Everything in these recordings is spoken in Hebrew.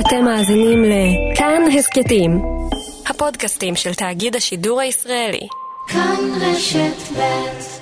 אתם מאזינים לכאן הסכתים, הפודקאסטים של תאגיד השידור הישראלי. כאן רשת ב'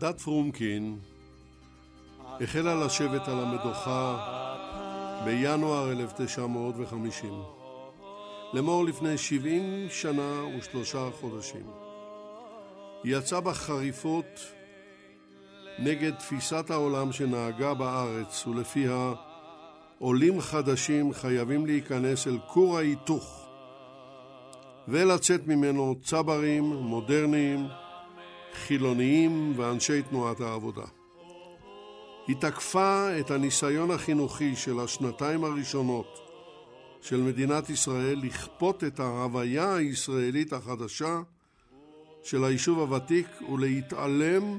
ועדת פרומקין החלה לשבת על המדוכה בינואר 1950. לאמור לפני 70 שנה ושלושה חודשים. היא יצאה בחריפות נגד תפיסת העולם שנהגה בארץ ולפיה עולים חדשים חייבים להיכנס אל כור ההיתוך ולצאת ממנו צברים מודרניים, חילוניים ואנשי תנועת העבודה. היא תקפה את הניסיון החינוכי של השנתיים הראשונות של מדינת ישראל לכפות את ההוויה הישראלית החדשה של היישוב הוותיק ולהתעלם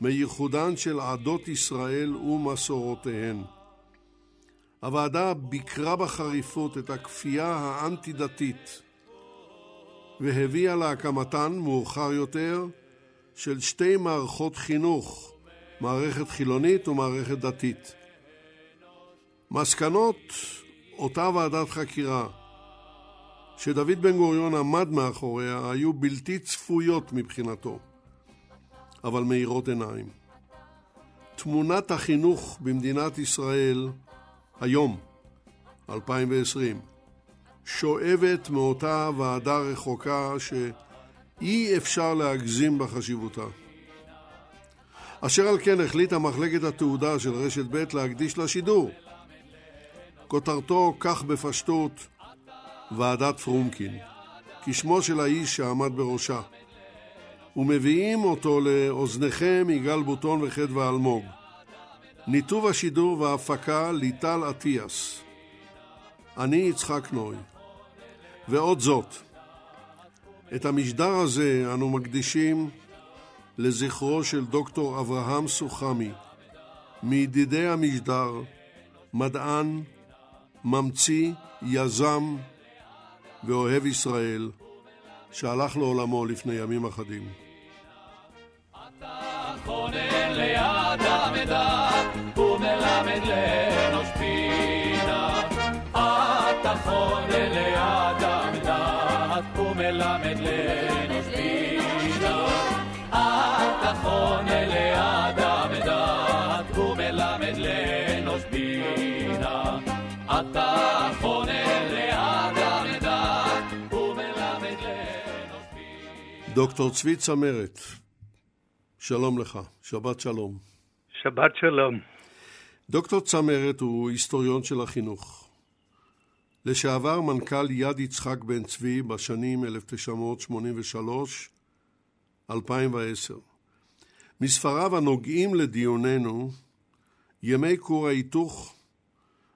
מייחודן של עדות ישראל ומסורותיהן. הוועדה ביקרה בחריפות את הכפייה האנטי-דתית והביאה להקמתן מאוחר יותר של שתי מערכות חינוך, מערכת חילונית ומערכת דתית. מסקנות אותה ועדת חקירה שדוד בן גוריון עמד מאחוריה היו בלתי צפויות מבחינתו, אבל מאירות עיניים. תמונת החינוך במדינת ישראל היום, 2020, שואבת מאותה ועדה רחוקה שאי אפשר להגזים בחשיבותה. אשר על כן החליטה מחלקת התעודה של רשת ב' להקדיש לשידור. כותרתו כך בפשטות ועדת פרומקין, כשמו של האיש שעמד בראשה. ומביאים אותו לאוזניכם יגאל בוטון וחדווה אלמוג. ניתוב השידור וההפקה ליטל אטיאס. אני יצחק נוי. ועוד זאת, את המשדר הזה אנו מקדישים לזכרו של דוקטור אברהם סוחמי, מידידי המשדר, מדען, ממציא, יזם ואוהב ישראל, שהלך לעולמו לפני ימים אחדים. אתה חונן ליד המדעת, ומלמד לאנוש בינה. אתה חונן ליד המדעת, ומלמד לאנוש בינה. אתה חונן ליד המדעת, ומלמד לאנוש בינה. אתה חונן ליד המדעת, ומלמד לאנוש בינה. דוקטור צבי צמרת, שלום לך, שבת שלום. שבת שלום. דוקטור צמרת הוא היסטוריון של החינוך. לשעבר מנכ"ל יד יצחק בן צבי בשנים 1983-2010. מספריו הנוגעים לדיוננו, ימי כור ההיתוך,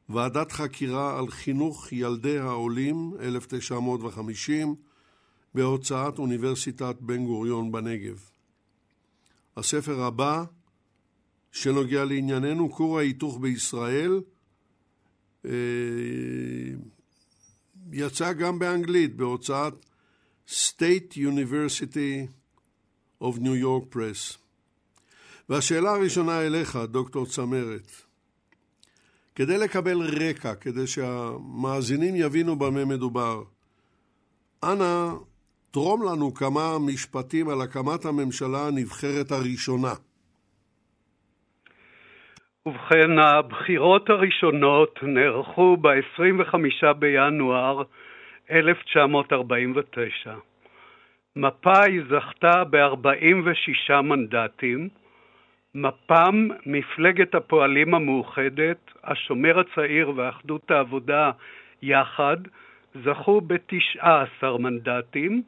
ועדת חקירה על חינוך ילדי העולים 1950 בהוצאת אוניברסיטת בן גוריון בנגב. הספר הבא, שנוגע לענייננו, כור ההיתוך בישראל, אה, יצא גם באנגלית בהוצאת State University of New York Press. והשאלה הראשונה אליך, דוקטור צמרת, כדי לקבל רקע, כדי שהמאזינים יבינו במה מדובר, אנא תרום לנו כמה משפטים על הקמת הממשלה הנבחרת הראשונה. ובכן, הבחירות הראשונות נערכו ב-25 בינואר 1949. מפא"י זכתה ב-46 מנדטים, מפ"ם, מפלגת הפועלים המאוחדת, השומר הצעיר ואחדות העבודה יחד, זכו ב-19 מנדטים,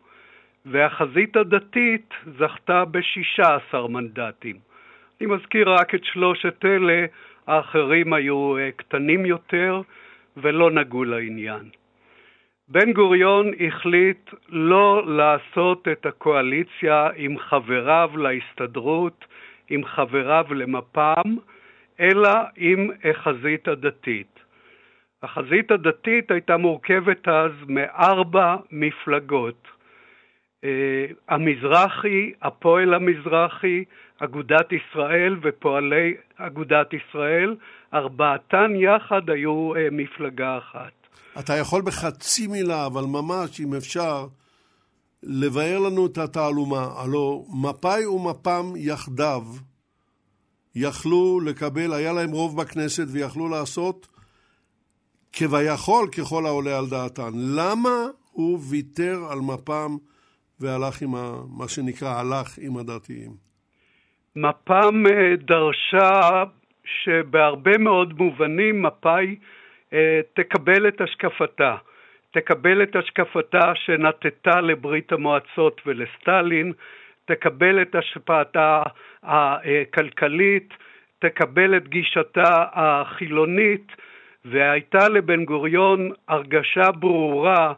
והחזית הדתית זכתה ב-16 מנדטים. אני מזכיר רק את שלושת אלה, האחרים היו אה, קטנים יותר ולא נגעו לעניין. בן גוריון החליט לא לעשות את הקואליציה עם חבריו להסתדרות, עם חבריו למפ"ם, אלא עם החזית הדתית. החזית הדתית הייתה מורכבת אז מארבע מפלגות. אה, המזרחי, הפועל המזרחי, אגודת ישראל ופועלי אגודת ישראל, ארבעתן יחד היו אה, מפלגה אחת. אתה יכול בחצי מילה, אבל ממש, אם אפשר, לבאר לנו את התעלומה. הלו מפא"י ומפ"ם יחדיו יכלו לקבל, היה להם רוב בכנסת ויכלו לעשות כביכול ככל העולה על דעתן. למה הוא ויתר על מפ"ם והלך עם ה, מה שנקרא הלך עם הדתיים? מפ"ם אה, דרשה שבהרבה מאוד מובנים מפא"י אה, תקבל את השקפתה. תקבל את השקפתה שנטטה לברית המועצות ולסטלין, תקבל את השפעתה הכלכלית, תקבל את גישתה החילונית, והייתה לבן גוריון הרגשה ברורה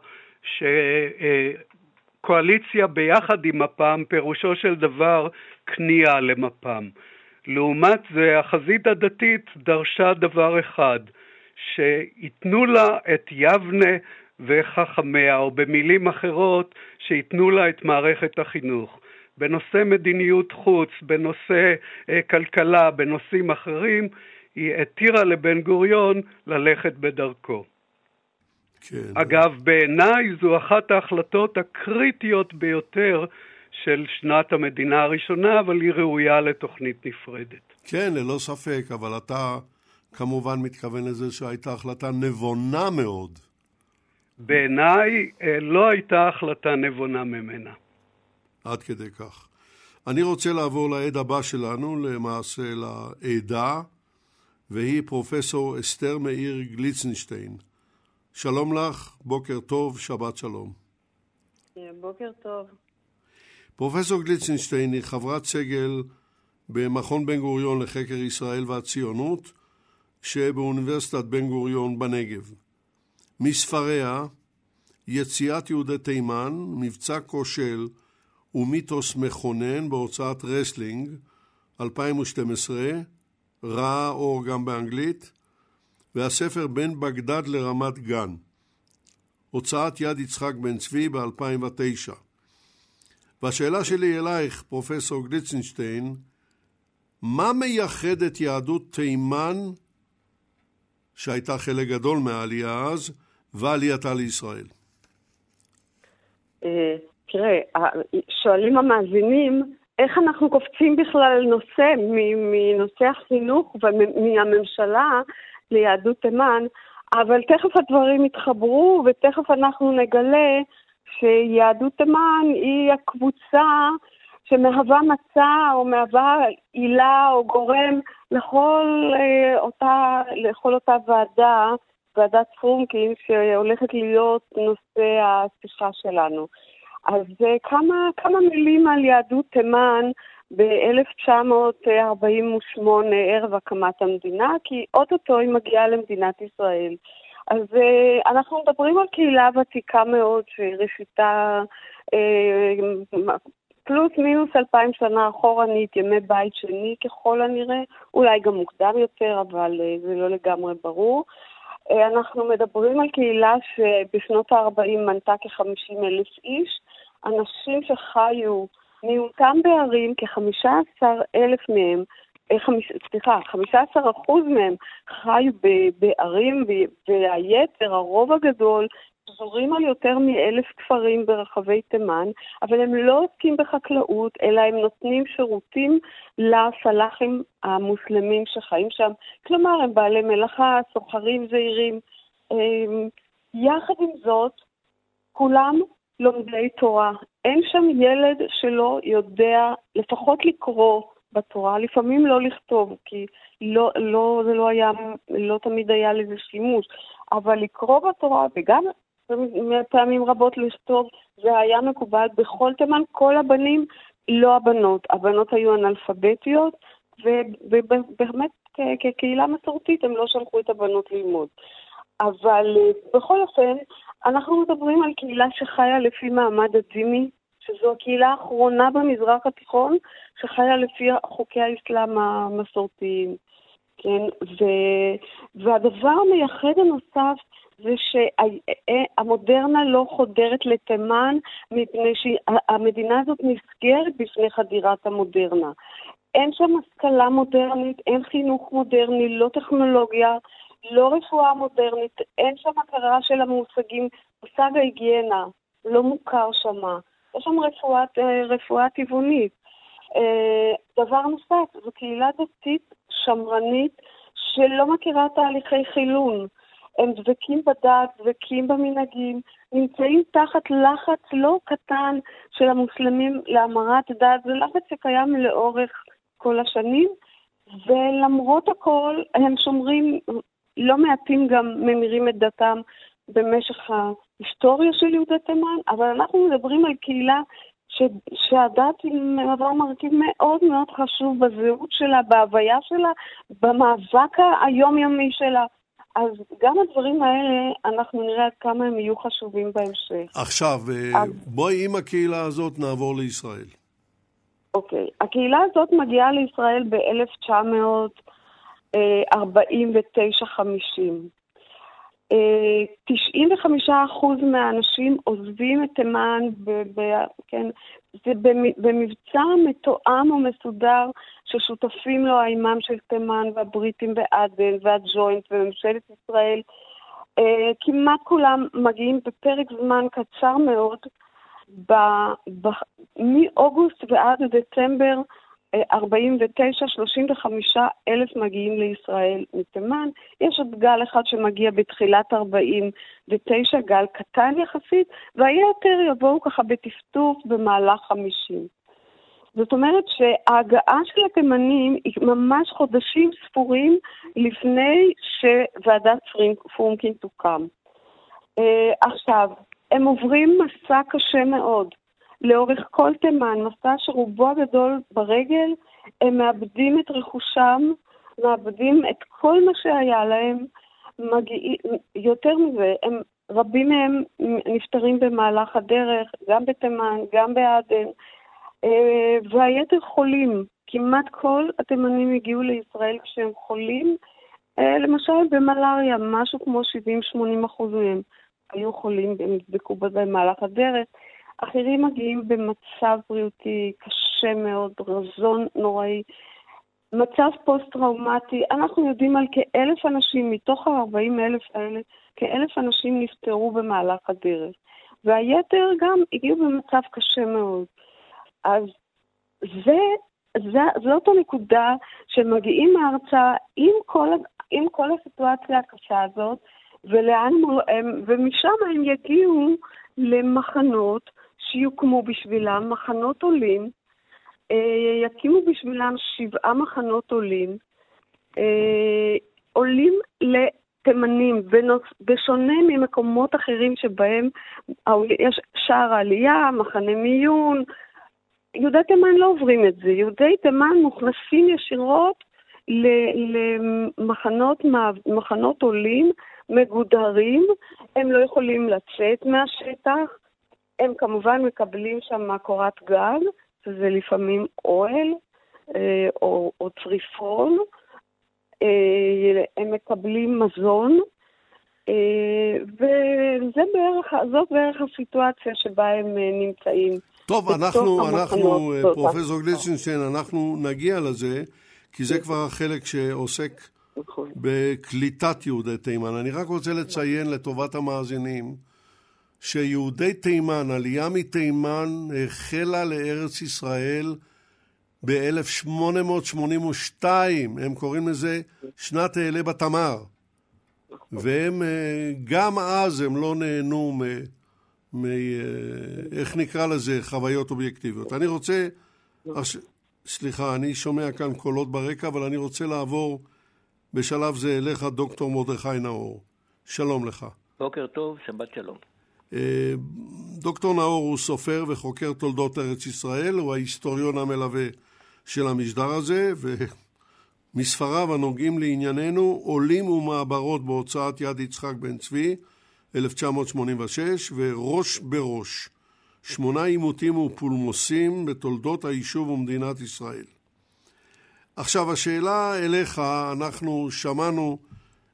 שקואליציה ביחד עם מפ"ם פירושו של דבר כניעה למפ"ם. לעומת זה החזית הדתית דרשה דבר אחד, שייתנו לה את יבנה וחכמיה, או במילים אחרות, שייתנו לה את מערכת החינוך. בנושא מדיניות חוץ, בנושא אה, כלכלה, בנושאים אחרים, היא התירה לבן גוריון ללכת בדרכו. כן. אגב, בעיניי זו אחת ההחלטות הקריטיות ביותר של שנת המדינה הראשונה, אבל היא ראויה לתוכנית נפרדת. כן, ללא ספק, אבל אתה כמובן מתכוון לזה שהייתה החלטה נבונה מאוד. בעיניי אה, לא הייתה החלטה נבונה ממנה. עד כדי כך. אני רוצה לעבור לעד הבא שלנו, למעשה לעדה, והיא פרופסור אסתר מאיר גליצנשטיין. שלום לך, בוקר טוב, שבת שלום. בוקר טוב. פרופסור גליצנשטיין היא חברת סגל במכון בן גוריון לחקר ישראל והציונות, שבאוניברסיטת בן גוריון בנגב. מספריה, יציאת יהודי תימן, מבצע כושל ומיתוס מכונן בהוצאת רסלינג 2012, ראה אור גם באנגלית, והספר בין בגדד לרמת גן, הוצאת יד יצחק בן צבי ב-2009. והשאלה שלי אלייך, פרופסור גליצנשטיין, מה מייחד את יהדות תימן, שהייתה חלק גדול מהעלייה אז, ועלייתה לישראל? אה, תראה, שואלים המאזינים, איך אנחנו קופצים בכלל על נושא מנושא החינוך ומהממשלה ליהדות תימן, אבל תכף הדברים יתחברו ותכף אנחנו נגלה שיהדות תימן היא הקבוצה שמהווה מצע או מהווה עילה או גורם לכל אה, אותה, לכל אותה ועדה, ועדת פרונקין, שהולכת להיות נושא השיחה שלנו. אז אה, כמה, כמה מילים על יהדות תימן ב-1948, ערב הקמת המדינה, כי אוטוטו היא מגיעה למדינת ישראל. אז uh, אנחנו מדברים על קהילה ותיקה מאוד, שראשיתה uh, פלוס מינוס אלפיים שנה אחורנית, ימי בית שני ככל הנראה, אולי גם מוקדם יותר, אבל uh, זה לא לגמרי ברור. Uh, אנחנו מדברים על קהילה שבשנות ה-40 מנתה כ-50 אלף איש, אנשים שחיו, מיעוטם בערים, כ-15 אלף מהם, אה, סליחה, 15 אחוז מהם חיו בערים, והיתר, הרוב הגדול, פזורים על יותר מאלף כפרים ברחבי תימן, אבל הם לא עוסקים בחקלאות, אלא הם נותנים שירותים לפלאחים המוסלמים שחיים שם. כלומר, הם בעלי מלאכה, סוחרים זעירים. אמ, יחד עם זאת, כולם לומדי תורה. אין שם ילד שלא יודע לפחות לקרוא בתורה, לפעמים לא לכתוב, כי לא, לא, זה לא היה, לא תמיד היה לזה שימוש, אבל לקרוא בתורה, וגם פעמים רבות לכתוב, זה היה מקובל בכל תימן, כל הבנים, לא הבנות. הבנות היו אנאלפביתיות, ובאמת כקהילה מסורתית הם לא שלחו את הבנות ללמוד. אבל בכל אופן, אנחנו מדברים על קהילה שחיה לפי מעמד הדימי, שזו הקהילה האחרונה במזרח התיכון שחיה לפי חוקי האסלאם המסורתיים, כן? ו, והדבר המייחד הנוסף זה שהמודרנה לא חודרת לתימן מפני שהמדינה הזאת נסגרת בפני חדירת המודרנה. אין שם השכלה מודרנית, אין חינוך מודרני, לא טכנולוגיה, לא רפואה מודרנית, אין שם הכרה של המושגים, מושג ההיגיינה לא מוכר שם, יש שם רפואת, אה, רפואה טבעונית. אה, דבר נוסף, זו קהילה דתית שמרנית שלא מכירה תהליכי חילון. הם דבקים בדת, דבקים במנהגים, נמצאים תחת לחץ לא קטן של המוסלמים להמרת דת, זה לחץ שקיים לאורך כל השנים, ולמרות הכל הם שומרים, לא מעטים גם ממירים את דתם במשך ההיסטוריה של יהודי תימן, אבל אנחנו מדברים על קהילה ש, שהדת היא מהווה מרכיב מאוד מאוד חשוב בזהות שלה, בהוויה שלה, במאבק היומיומי שלה. אז גם הדברים האלה, אנחנו נראה עד כמה הם יהיו חשובים בהמשך. עכשיו, אה, אז... בואי עם הקהילה הזאת נעבור לישראל. אוקיי. הקהילה הזאת מגיעה לישראל ב-1949-50. 95% מהאנשים עוזבים את תימן, ב- ב- כן, זה במבצע מתואם ומסודר ששותפים לו האימאם של תימן והבריטים בעדן והג'וינט וממשלת ישראל. Uh, כמעט כולם מגיעים בפרק זמן קצר מאוד, מאוגוסט ועד דצמבר 49, 35 אלף מגיעים לישראל מתימן. יש עוד גל אחד שמגיע בתחילת 49, גל קטן יחסית, והיתר יבואו ככה בטפטוף במהלך 50. זאת אומרת שההגעה של התימנים היא ממש חודשים ספורים לפני שוועדת פרומקין תוקם. Uh, עכשיו, הם עוברים מסע קשה מאוד. לאורך כל תימן, מסע שרובו הגדול ברגל, הם מאבדים את רכושם, מאבדים את כל מה שהיה להם, מגיע, יותר מזה, הם, רבים מהם נפטרים במהלך הדרך, גם בתימן, גם בעדן, אה, והיתר חולים. כמעט כל התימנים הגיעו לישראל כשהם חולים, אה, למשל במלאריה, משהו כמו 70-80 אחוז מהם היו חולים והם נדבקו במהלך הדרך. אחרים מגיעים במצב בריאותי קשה מאוד, רזון נוראי, מצב פוסט-טראומטי. אנחנו יודעים על כאלף אנשים, מתוך ה-40 אלף האלה, כאלף אנשים נפטרו במהלך הדרך. והיתר גם הגיעו במצב קשה מאוד. אז זה, זה, זאת הנקודה שמגיעים ארצה עם כל, עם כל הסיטואציה הקשה הזאת, ולאן הם, ומשם הם יגיעו למחנות שיוקמו בשבילם מחנות עולים, אה, יקימו בשבילם שבעה מחנות עולים, אה, עולים לתימנים, בשונה ממקומות אחרים שבהם יש שער העלייה, מחנה מיון, יהודי תימן לא עוברים את זה. יהודי תימן מוכנסים ישירות למחנות עולים מגודרים, הם לא יכולים לצאת מהשטח, הם כמובן מקבלים שם קורת גג, שזה לפעמים אוהל אה, או, או צריפון, אה, הם מקבלים מזון, אה, וזאת בערך הסיטואציה שבה הם נמצאים. טוב, אנחנו, אנחנו פרופסור גליצ'נשטיין, אנחנו נגיע לזה, כי זה כבר החלק שעוסק נכון. בקליטת יהודי תימן. אני רק רוצה לציין לטובת המאזינים, שיהודי תימן, עלייה מתימן החלה לארץ ישראל ב-1882, הם קוראים לזה שנת אעלה בתמר. והם, אה, גם אז הם לא נהנו מ... מ... אה, איך נקרא לזה? חוויות אובייקטיביות. אני רוצה... סליחה, אני שומע כאן קולות ברקע, אבל אני רוצה לעבור בשלב זה אליך, דוקטור מרדכי נאור. שלום לך. בוקר טוב, שבת שלום. אה, דוקטור נאור הוא סופר וחוקר תולדות ארץ ישראל, הוא ההיסטוריון המלווה של המשדר הזה, ומספריו הנוגעים לענייננו, עולים ומעברות בהוצאת יד יצחק בן צבי, 1986, וראש בראש, שמונה עימותים ופולמוסים בתולדות היישוב ומדינת ישראל. עכשיו השאלה אליך, אנחנו שמענו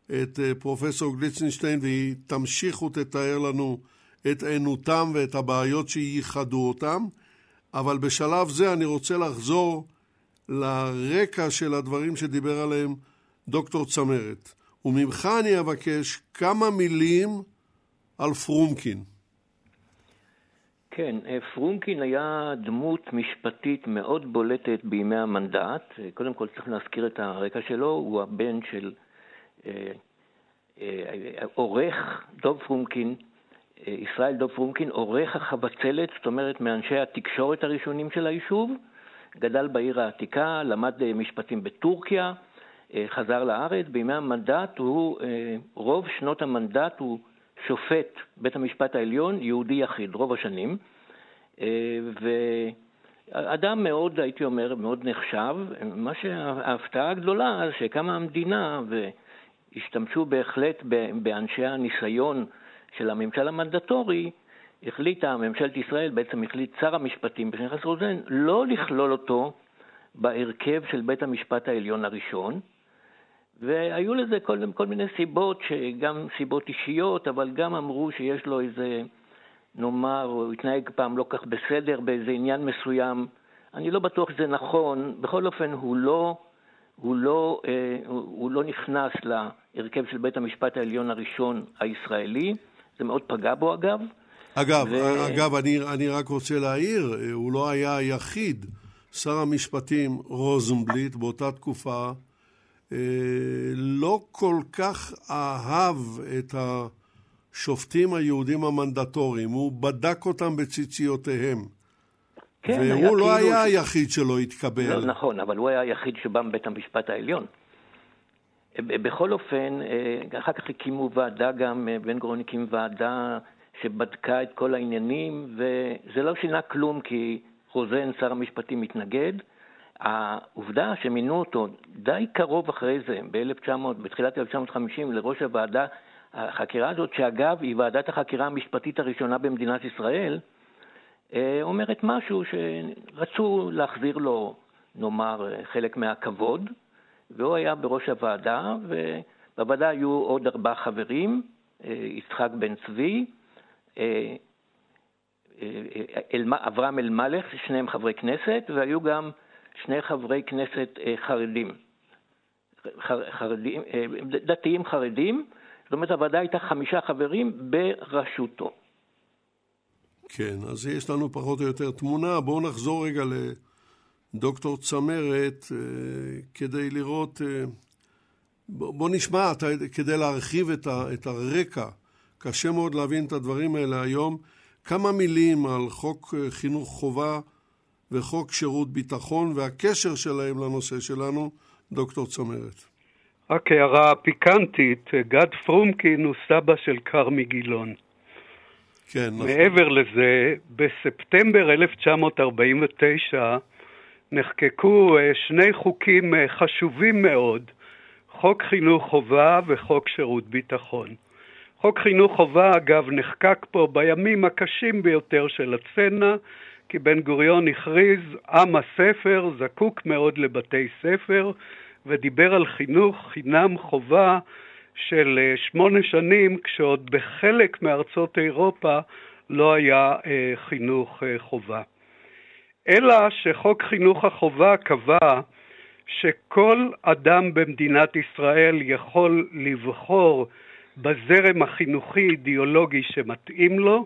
את אה, פרופסור גליצנשטיין והיא תמשיך ותתאר לנו את עינותם ואת הבעיות שייחדו אותם, אבל בשלב זה אני רוצה לחזור לרקע של הדברים שדיבר עליהם דוקטור צמרת. וממך אני אבקש כמה מילים על פרומקין. כן, אה, פרומקין היה דמות משפטית מאוד בולטת בימי המנדט. אה, קודם כל צריך להזכיר את הרקע שלו, הוא הבן של אה, עורך דוב פרומקין, ישראל דוב פרומקין, עורך החבצלת, זאת אומרת מאנשי התקשורת הראשונים של היישוב, גדל בעיר העתיקה, למד משפטים בטורקיה, חזר לארץ, בימי המנדט הוא, רוב שנות המנדט הוא שופט בית המשפט העליון, יהודי יחיד, רוב השנים, אה, ואדם מאוד, הייתי אומר, מאוד נחשב. מה שההפתעה הגדולה, שקמה המדינה והשתמשו בהחלט באנשי הניסיון של הממשל המנדטורי, החליטה ממשלת ישראל, בעצם החליט שר המשפטים פנחס רוזן, לא לכלול אותו בהרכב של בית המשפט העליון הראשון, והיו לזה כל, כל מיני סיבות, גם סיבות אישיות, אבל גם אמרו שיש לו איזה, נאמר, הוא התנהג פעם לא כך בסדר באיזה עניין מסוים. אני לא בטוח שזה נכון, בכל אופן הוא לא, הוא לא, אה, הוא לא נכנס להרכב של בית המשפט העליון הראשון הישראלי, זה מאוד פגע בו אגב. אגב, ו... אגב אני, אני רק רוצה להעיר, הוא לא היה היחיד. שר המשפטים רוזנבליט באותה תקופה אה, לא כל כך אהב את השופטים היהודים המנדטוריים, הוא בדק אותם בציציותיהם. כן, והוא לא כאילו היה. היחיד שלא התקבל. לא, נכון, אבל הוא היה היחיד שבא מבית המשפט העליון. אה, בכל אופן, אה, אחר כך הקימו ועדה גם, בן גורן הקים ועדה שבדקה את כל העניינים, וזה לא שינה כלום כי רוזן, שר המשפטים, מתנגד. העובדה שמינו אותו די קרוב אחרי זה, ב-1900, בתחילת 1950, לראש הוועדה, החקירה הזאת, שאגב היא ועדת החקירה המשפטית הראשונה במדינת ישראל, אה, אומרת משהו שרצו להחזיר לו, נאמר, חלק מהכבוד, והוא היה בראש הוועדה, ובוועדה היו עוד ארבעה חברים, אה, יצחק בן צבי, אה, אברהם אלמלך, שניהם חברי כנסת, והיו גם שני חברי כנסת אה, חרדים, חרדים, אה, דתיים חרדים, זאת אומרת הוועדה הייתה חמישה חברים בראשותו. כן, אז יש לנו פחות או יותר תמונה. בואו נחזור רגע לדוקטור צמרת אה, כדי לראות, בואו נשמע, כדי להרחיב את, הרקע. קשה מאוד להבין את הדברים האלה היום. כמה מילים על חוק חינוך חובה וחוק שירות ביטחון והקשר שלהם לנושא שלנו, דוקטור צמרת. רק הערה פיקנטית, גד פרומקין הוא סבא של כרמי גילון. כן, נכון. מעבר לזה, בספטמבר 1949 נחקקו אה, שני חוקים אה, חשובים מאוד, חוק חינוך חובה וחוק שירות ביטחון. חוק חינוך חובה, אגב, נחקק פה בימים הקשים ביותר של הצנע, כי בן גוריון הכריז, עם הספר זקוק מאוד לבתי ספר, ודיבר על חינוך חינם חובה של אה, שמונה שנים, כשעוד בחלק מארצות אירופה לא היה חינוך חובה. אלא שחוק חינוך החובה קבע שכל אדם במדינת ישראל יכול לבחור בזרם החינוכי-אידיאולוגי שמתאים לו,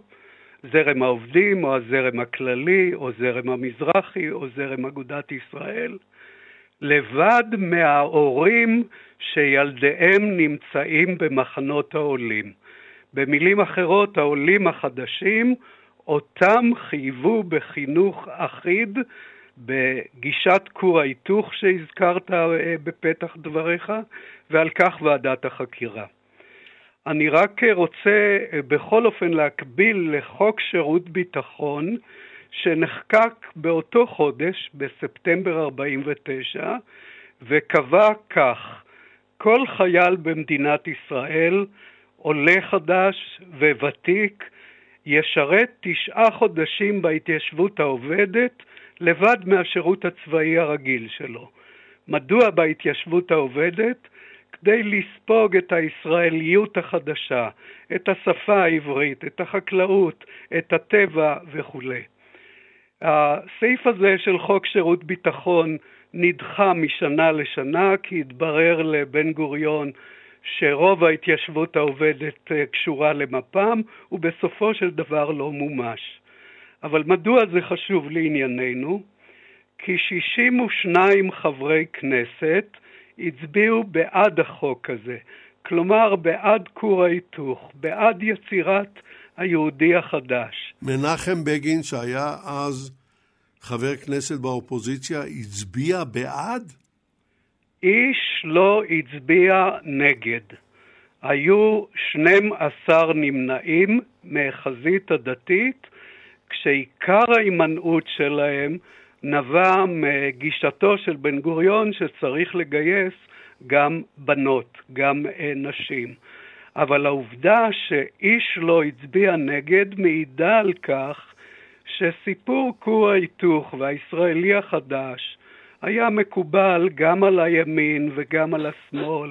זרם העובדים או הזרם הכללי או זרם המזרחי או זרם אגודת ישראל, לבד מההורים שילדיהם נמצאים במחנות העולים. במילים אחרות, העולים החדשים, אותם חייבו בחינוך אחיד בגישת כור ההיתוך שהזכרת אה, בפתח דבריך, ועל כך ועדת החקירה. אני רק רוצה אה, בכל אופן להקביל לחוק שירות ביטחון שנחקק באותו חודש, בספטמבר 49, וקבע כך: כל חייל במדינת ישראל, עולה חדש וותיק, ישרת תשעה חודשים בהתיישבות העובדת לבד מהשירות הצבאי הרגיל שלו. מדוע בהתיישבות העובדת? כדי לספוג את הישראליות החדשה, את השפה העברית, את החקלאות, את הטבע וכולי. הסעיף הזה של חוק שירות ביטחון נדחה משנה לשנה כי התברר לבן גוריון שרוב ההתיישבות העובדת אה, קשורה למפ"ם ובסופו של דבר לא מומש. אבל מדוע זה חשוב לענייננו? כי 62 חברי כנסת הצביעו בעד החוק הזה, כלומר בעד כור ההיתוך, בעד יצירת היהודי החדש. מנחם בגין, שהיה אז חבר כנסת באופוזיציה, הצביע בעד? איש לא הצביע נגד. היו 12 נמנעים מהחזית הדתית, כשעיקר ההימנעות שלהם נבע מגישתו של בן גוריון שצריך לגייס גם בנות, גם אה, נשים. אבל העובדה שאיש לא הצביע נגד מעידה על כך שסיפור כור ההיתוך והישראלי החדש היה מקובל גם על הימין וגם על השמאל,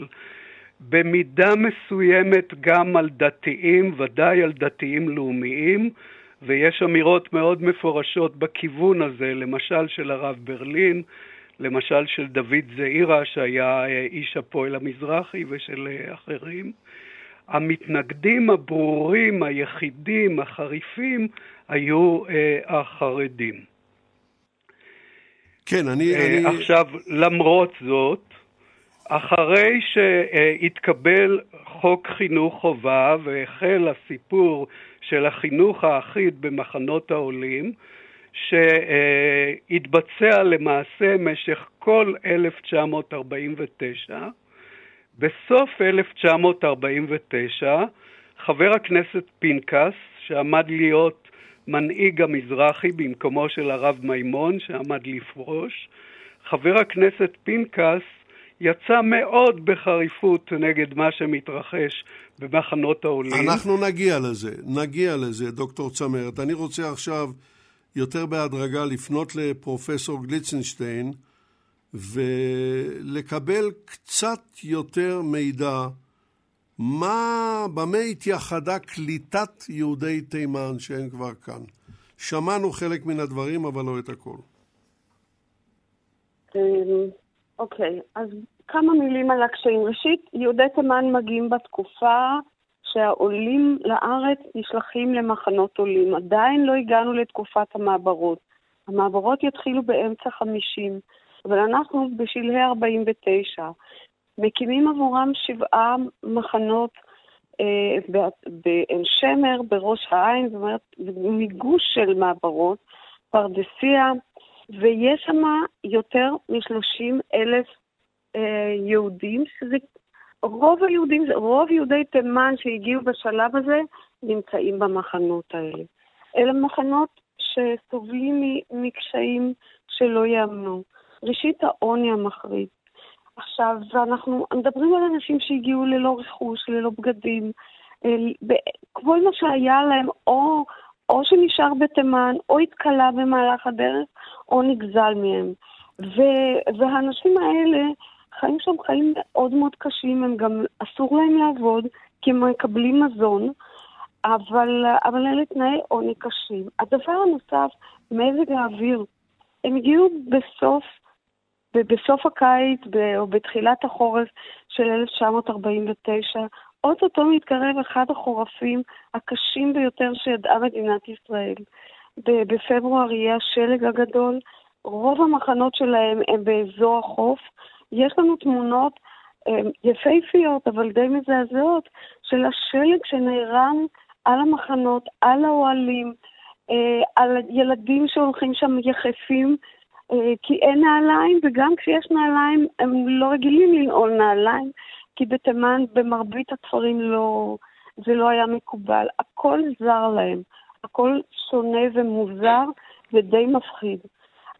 במידה מסוימת גם על דתיים, ודאי על דתיים לאומיים, ויש אמירות מאוד מפורשות בכיוון הזה, למשל של הרב ברלין, למשל של דוד זעירה שהיה אה, איש הפועל המזרחי ושל אה, אחרים. המתנגדים הברורים, היחידים, החריפים, היו אה, החרדים. כן, אני, אה, אני... עכשיו, למרות זאת, אחרי שהתקבל חוק חינוך חובה והחל הסיפור של החינוך האחיד במחנות העולים, שהתבצע למעשה משך כל 1949, בסוף 1949 חבר הכנסת פנקס, שעמד להיות מנהיג המזרחי במקומו של הרב מימון שעמד לפרוש, חבר הכנסת פנקס יצא מאוד בחריפות נגד מה שמתרחש במחנות העולים. אנחנו נגיע לזה, נגיע לזה, דוקטור צמרת. אני רוצה עכשיו יותר בהדרגה לפנות לפרופסור גליצנשטיין ולקבל קצת יותר מידע מה, במה התייחדה קליטת יהודי תימן שהם כבר כאן. שמענו חלק מן הדברים, אבל לא את הכל. אמ, אוקיי, אז כמה מילים על הקשיים. ראשית, יהודי תימן מגיעים בתקופה שהעולים לארץ נשלחים למחנות עולים. עדיין לא הגענו לתקופת המעברות. המעברות יתחילו באמצע 50, אבל אנחנו בשלהי 49. מקימים עבורם שבעה מחנות אה, בעין שמר, בראש העין, זאת אומרת, מיגוש של מעברות, פרדסיה, ויש שם יותר מ-30 אלף אה, יהודים, שזה רוב היהודים, רוב יהודי תימן שהגיעו בשלב הזה נמצאים במחנות האלה. אלה מחנות שסובלים מקשיים שלא יאמנו. ראשית, העוני המחריד. עכשיו, ואנחנו מדברים על אנשים שהגיעו ללא רכוש, ללא בגדים, כל מה שהיה להם, או, או שנשאר בתימן, או התכלה במהלך הדרך, או נגזל מהם. ו, והאנשים האלה חיים שם חיים מאוד מאוד קשים, הם גם אסור להם לעבוד, כי הם מקבלים מזון, אבל, אבל אלה תנאי עוני קשים. הדבר הנוסף, מזג האוויר. הם הגיעו בסוף ובסוף הקיץ או בתחילת החורף של 1949, אוטוטו מתקרב אחד החורפים הקשים ביותר שידעה מדינת ישראל. בפברואר יהיה השלג הגדול, רוב המחנות שלהם הם באזור החוף. יש לנו תמונות אה, יפהפיות, אבל די מזעזעות, של השלג שנערם על המחנות, על האוהלים, אה, על ילדים שהולכים שם יחפים, כי אין נעליים, וגם כשיש נעליים, הם לא רגילים לנעול נעליים, כי בתימן במרבית הכפרים לא, זה לא היה מקובל. הכל זר להם, הכל שונה ומוזר ודי מפחיד.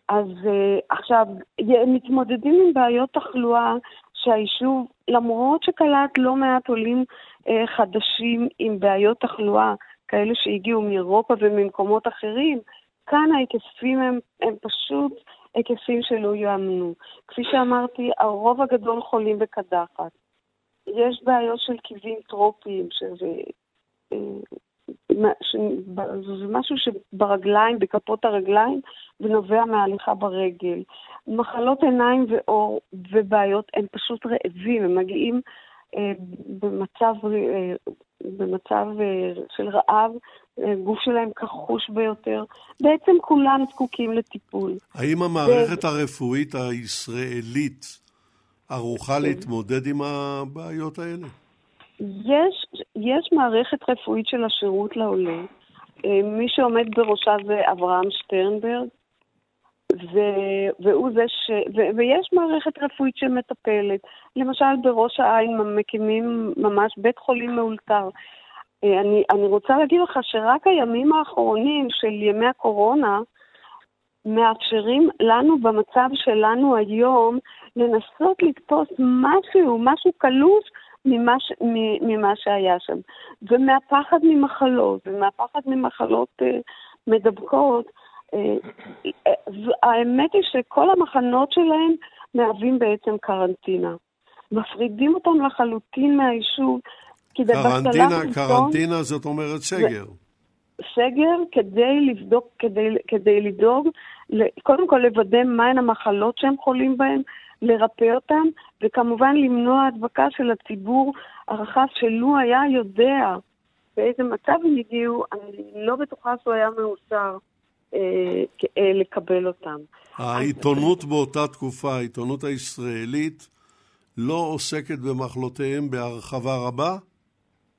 אז uh, עכשיו, הם מתמודדים עם בעיות תחלואה שהיישוב, למרות שקלט לא מעט עולים uh, חדשים עם בעיות תחלואה, כאלה שהגיעו מאירופה וממקומות אחרים, כאן ההיקפים הם, הם פשוט היקפים שלא יאמנו. כפי שאמרתי, הרוב הגדול חולים בקדחת. יש בעיות של קיבים טרופיים, שזה אה, זה משהו שברגליים, בכפות הרגליים, ונובע מהליכה ברגל. מחלות עיניים ועור ובעיות, הם פשוט רעבים, הם מגיעים במצב, אה, במצב אה, של רעב, אה, גוף שלהם כחוש ביותר. בעצם כולם זקוקים לטיפול. האם המערכת ו... הרפואית הישראלית ערוכה כן. להתמודד עם הבעיות האלה? יש, יש מערכת רפואית של השירות לעולה. אה, מי שעומד בראשה זה אברהם שטרנברג, ו, והוא זה ש... ו, ויש מערכת רפואית שמטפלת. למשל, בראש העין מקימים ממש בית חולים מאולתר. אה, אני, אני רוצה להגיד לך שרק הימים האחרונים של ימי הקורונה מאפשרים לנו במצב שלנו היום לנסות לתפוס משהו, משהו קלוש ממה, ש, ממה שהיה שם. ומהפחד ממחלות, ומהפחד ממחלות אה, מדבקות, האמת היא שכל המחנות שלהם מהווים בעצם קרנטינה. מפרידים אותם לחלוטין מהיישוב, קרנטינה, קרנטינה זאת אומרת סגר. סגר כדי לבדוק, כדי, כדי לדאוג, קודם כל לוודא מהן המחלות שהם חולים בהן, לרפא אותם, וכמובן למנוע הדבקה של הציבור הרחב, שלו היה יודע באיזה מצב הם הגיעו, אני לא בטוחה שהוא היה מאוסר אה, אה, לקבל אותם. העיתונות באותה תקופה, העיתונות הישראלית, לא עוסקת במחלותיהם בהרחבה רבה?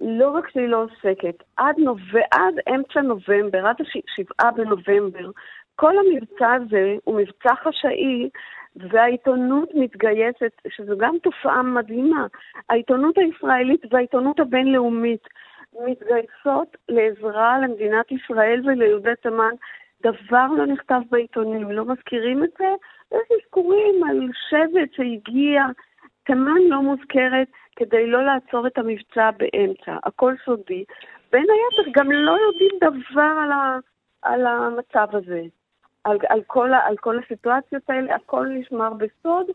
לא רק שהיא לא עוסקת, עד, נוב... עד אמצע נובמבר, עד השבעה בנובמבר, כל המבצע הזה הוא מבצע חשאי והעיתונות מתגייסת, שזו גם תופעה מדהימה. העיתונות הישראלית והעיתונות הבינלאומית מתגייסות לעזרה למדינת ישראל וליהודי תימן. דבר לא נכתב בעיתונים, לא מזכירים את זה. יש אזכורים על שבט שהגיע, תימן לא מוזכרת כדי לא לעצור את המבצע באמצע, הכל סודי. בין היתר גם לא יודעים דבר על, ה, על המצב הזה. על, על, כל, על כל הסיטואציות האלה, הכל נשמר בסוד,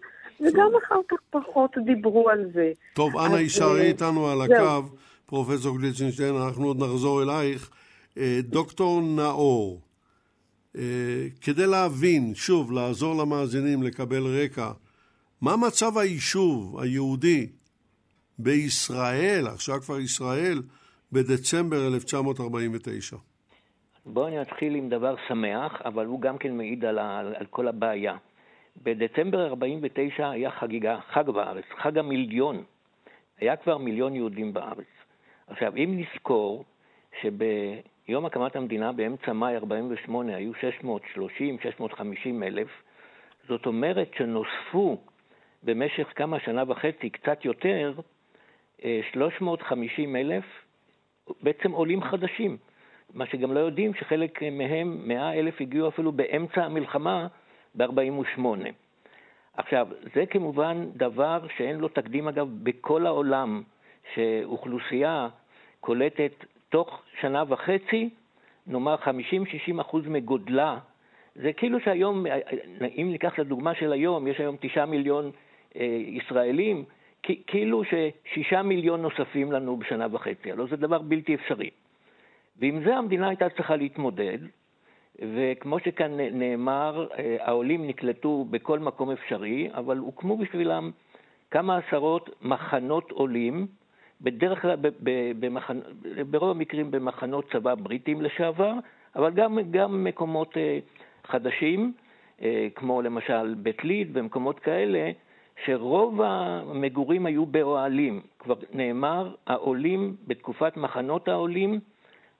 וגם אחר כך פחות דיברו על זה. טוב, אנא יישארי אה, איתנו על הקו, פרופסור גליצנשטיין, אנחנו עוד נחזור אלייך. אה, דוקטור נאור, כדי להבין, שוב, לעזור למאזינים לקבל רקע, מה מצב היישוב היהודי בישראל, עכשיו כבר ישראל, בדצמבר 1949? בואו נתחיל עם דבר שמח, אבל הוא גם כן מעיד על, ה, על כל הבעיה. בדצמבר 49' היה חגיגה, חג בארץ, חג המיליון. היה כבר מיליון יהודים בארץ. עכשיו, אם נזכור שביום הקמת המדינה, באמצע מאי 48' היו 630, 650 אלף, זאת אומרת שנוספו במשך כמה שנה וחצי, קצת יותר, 350 אה, אלף בעצם עולים חדשים. מה שגם לא יודעים, שחלק מהם, 100 אלף, הגיעו אפילו באמצע המלחמה ב-48. עכשיו, זה כמובן דבר שאין לו תקדים, אגב, בכל העולם, שאוכלוסייה קולטת תוך שנה וחצי, נאמר 50-60 אחוז מגודלה, זה כאילו שהיום, אם ניקח את הדוגמה של היום, יש היום 9 מיליון אה, ישראלים, כאילו ששישה מיליון נוספים לנו בשנה וחצי, הלוא זה דבר בלתי אפשרי. ועם זה המדינה הייתה צריכה להתמודד, וכמו שכאן נאמר, אה, העולים נקלטו בכל מקום אפשרי, אבל הוקמו בשבילם כמה עשרות מחנות עולים בדרך כלל, במחנ... ברוב המקרים במחנות צבא בריטים לשעבר, אבל גם, גם מקומות אה, חדשים, אה, כמו למשל בית ליד ומקומות כאלה, שרוב המגורים היו באוהלים. כבר נאמר, העולים בתקופת מחנות העולים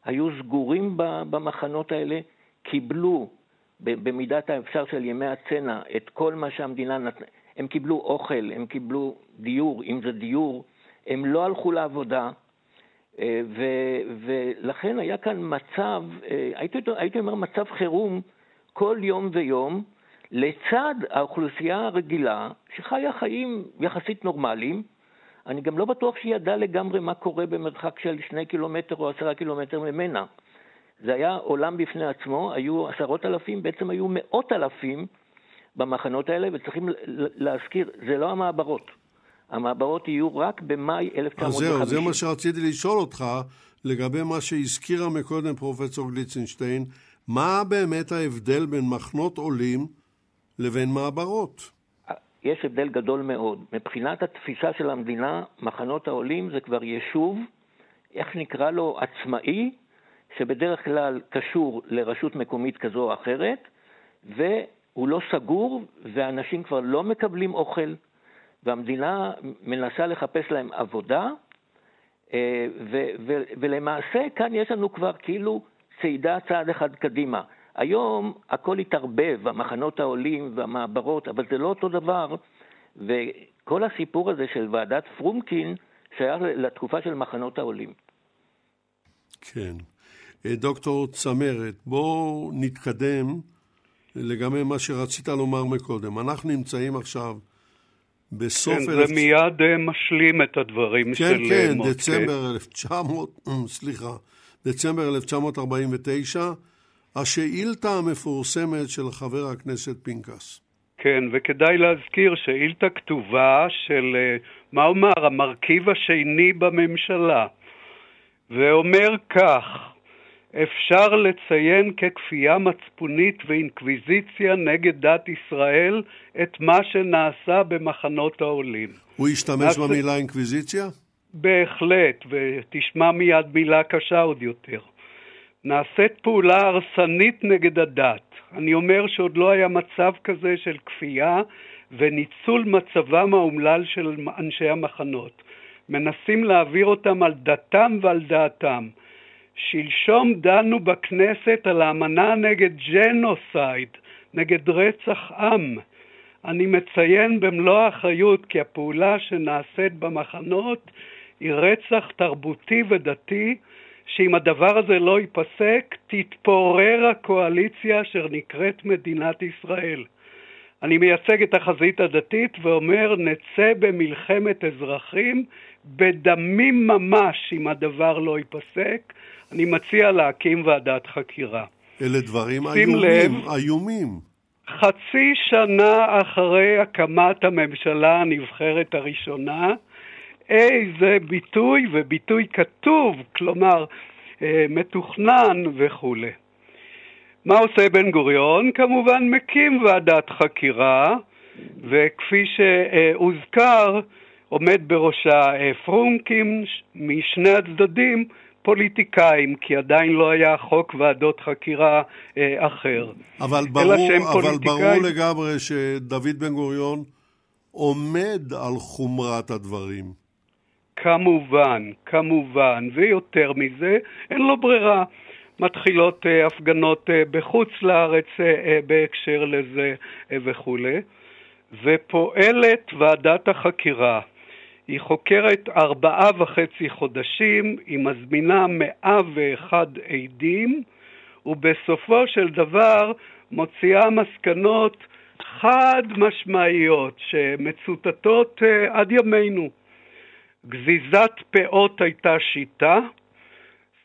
היו סגורים במחנות האלה, קיבלו במידת האפשר של ימי הצנע את כל מה שהמדינה נתנה. הם קיבלו אוכל, הם קיבלו דיור, אם זה דיור, הם לא הלכו לעבודה, אה, ו, ולכן היה כאן מצב, אה, הייתי, הייתי אומר מצב חירום כל יום ויום, לצד האוכלוסייה הרגילה, שחיה חיים יחסית נורמליים, אני גם לא בטוח שהיא ידעה לגמרי מה קורה במרחק של שני קילומטר או עשרה קילומטר ממנה. זה היה עולם בפני עצמו, היו עשרות אלפים, בעצם היו מאות אלפים במחנות האלה, וצריכים להזכיר, זה לא המעברות. המעברות יהיו רק במאי 1950. אז זהו, זה מה שרציתי לשאול אותך, לגבי מה שהזכירה מקודם פרופסור גליצנשטיין, מה באמת ההבדל בין מחנות עולים לבין מעברות? יש הבדל גדול מאוד. מבחינת התפיסה של המדינה, מחנות העולים זה כבר יישוב, איך נקרא לו, עצמאי, שבדרך כלל קשור לרשות מקומית כזו או אחרת, והוא לא סגור, ואנשים כבר לא מקבלים אוכל, והמדינה מנסה לחפש להם עבודה, אה, ו- ו- ולמעשה כאן יש לנו כבר כאילו צעידה צעד אחד קדימה. היום הכל התערבב, המחנות העולים והמעברות, אבל זה לא אותו דבר, וכל הסיפור הזה של ועדת פרומקין שייך לתקופה של מחנות העולים. כן. אה, דוקטור צמרת, בואו נתקדם לגבי מה שרצית לומר מקודם. אנחנו נמצאים עכשיו בסוף... כן, אלף... זה מיד אה, משלים את הדברים כן, של כן, כן, דצמבר 1900, סליחה, דצמבר 1949, השאילתה המפורסמת של חבר הכנסת פנקס. כן, וכדאי להזכיר שאילתה כתובה של, אה, מה אומר, המרכיב השני בממשלה, ואומר כך, אפשר לציין ככפייה מצפונית ואינקוויזיציה נגד דת ישראל את מה שנעשה במחנות העולים. הוא השתמש. במילה אינקוויזיציה? בהחלט, ותשמע מיד מילה קשה עוד יותר. נעשית פעולה הרסנית נגד הדת. אני אומר שעוד לא היה מצב כזה של כפייה וניצול מצבם האומלל של אנשי המחנות. מנסים להעביר אותם על דתם ועל דעתם. שלשום דנו בכנסת על האמנה נגד ג'נוסייד, נגד רצח עם. אני מציין במלוא האחריות כי הפעולה שנעשית במחנות היא רצח תרבותי ודתי, שאם הדבר הזה לא ייפסק, תתפורר הקואליציה אשר נקראת מדינת ישראל. אני מייצג את החזית הדתית ואומר, נצא במלחמת אזרחים בדמים ממש אם הדבר לא ייפסק. אני מציע להקים ועדת חקירה. אלה דברים איומים, לב, איומים. חצי שנה אחרי הקמת הממשלה הנבחרת הראשונה, איזה ביטוי, וביטוי כתוב, כלומר אה, מתוכנן וכולי. מה עושה בן גוריון? כמובן מקים ועדת חקירה, וכפי שהוזכר, עומד בראשה אה, פרומקים משני הצדדים, פוליטיקאים, כי עדיין לא היה חוק ועדות חקירה אה, אחר. אבל ברור, אבל ברור לגמרי שדוד בן גוריון עומד על חומרת הדברים. כמובן, כמובן, ויותר מזה, אין לו ברירה. מתחילות uh, הפגנות uh, בחוץ לארץ uh, uh, בהקשר לזה uh, וכולי, ופועלת ועדת החקירה. היא חוקרת ארבעה וחצי חודשים, היא מזמינה מאה ואחד עדים, ובסופו של דבר מוציאה מסקנות חד משמעיות שמצוטטות uh, עד ימינו. גזיזת פאות הייתה שיטה.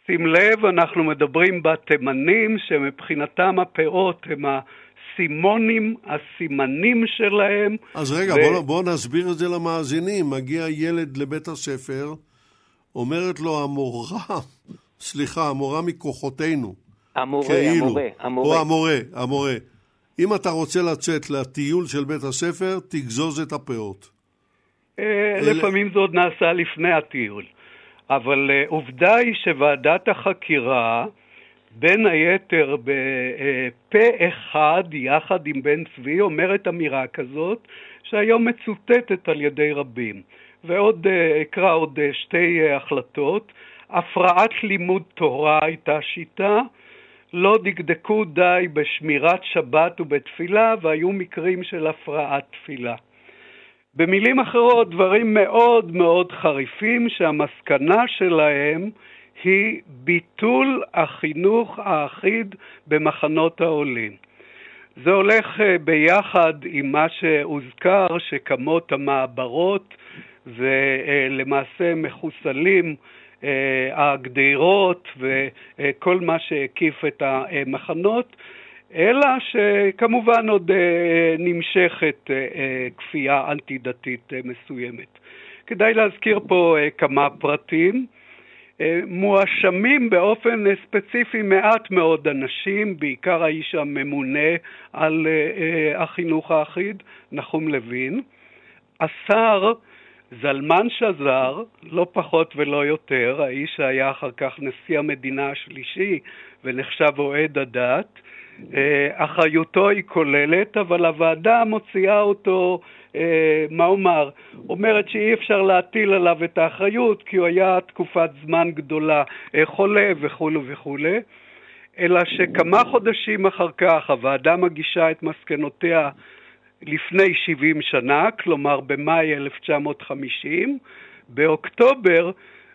שים לב, אנחנו מדברים בתימנים שמבחינתם הפאות הם הסימונים, הסימנים שלהם. אז רגע, ו... בוא, בוא נסביר את זה למאזינים. מגיע ילד לבית הספר, אומרת לו המורה, סליחה, המורה מכוחותינו. המורה, כאילו, המורה, המורה. או המורה, המורה. אם אתה רוצה לצאת לטיול של בית הספר, תגזוז את הפאות. אה, לפעמים זה עוד נעשה לפני הטיול. אבל uh, עובדה היא שוועדת החקירה, בין היתר בפה אחד, יחד עם בן צבי, אומרת אמירה כזאת, שהיום מצוטטת על ידי רבים. ועוד uh, אקרא עוד uh, שתי החלטות. הפרעת לימוד תורה הייתה שיטה, לא דקדקו די בשמירת שבת ובתפילה, והיו מקרים של הפרעת תפילה. במילים אחרות, דברים מאוד מאוד חריפים שהמסקנה שלהם היא ביטול החינוך האחיד במחנות העולים. זה הולך אה, ביחד עם מה שהוזכר, שקמות המעברות ולמעשה מחוסלים אה, הגדרות וכל מה שהקיף את המחנות, אלא שכמובן עוד אה, נמשכת כפייה אנטי-דתית מסוימת. כדאי להזכיר פה כמה פרטים. מואשמים באופן ספציפי מעט מאוד אנשים, בעיקר האיש הממונה על החינוך האחיד, נחום לוין. השר זלמן שזר, לא פחות ולא יותר, האיש שהיה אחר כך נשיא המדינה השלישי ונחשב אוהד הדת, אה, אחריותו היא כוללת, אבל הוועדה מוציאה אותו, אה, מה אומר, אומרת שאי אפשר להטיל עליו את האחריות כי הוא היה תקופת זמן גדולה אה, חולה וכולו וכולי, אלא שכמה חודשים אחר כך הוועדה מגישה את מסקנותיה לפני 70 שנה, כלומר במאי 1950. באוקטובר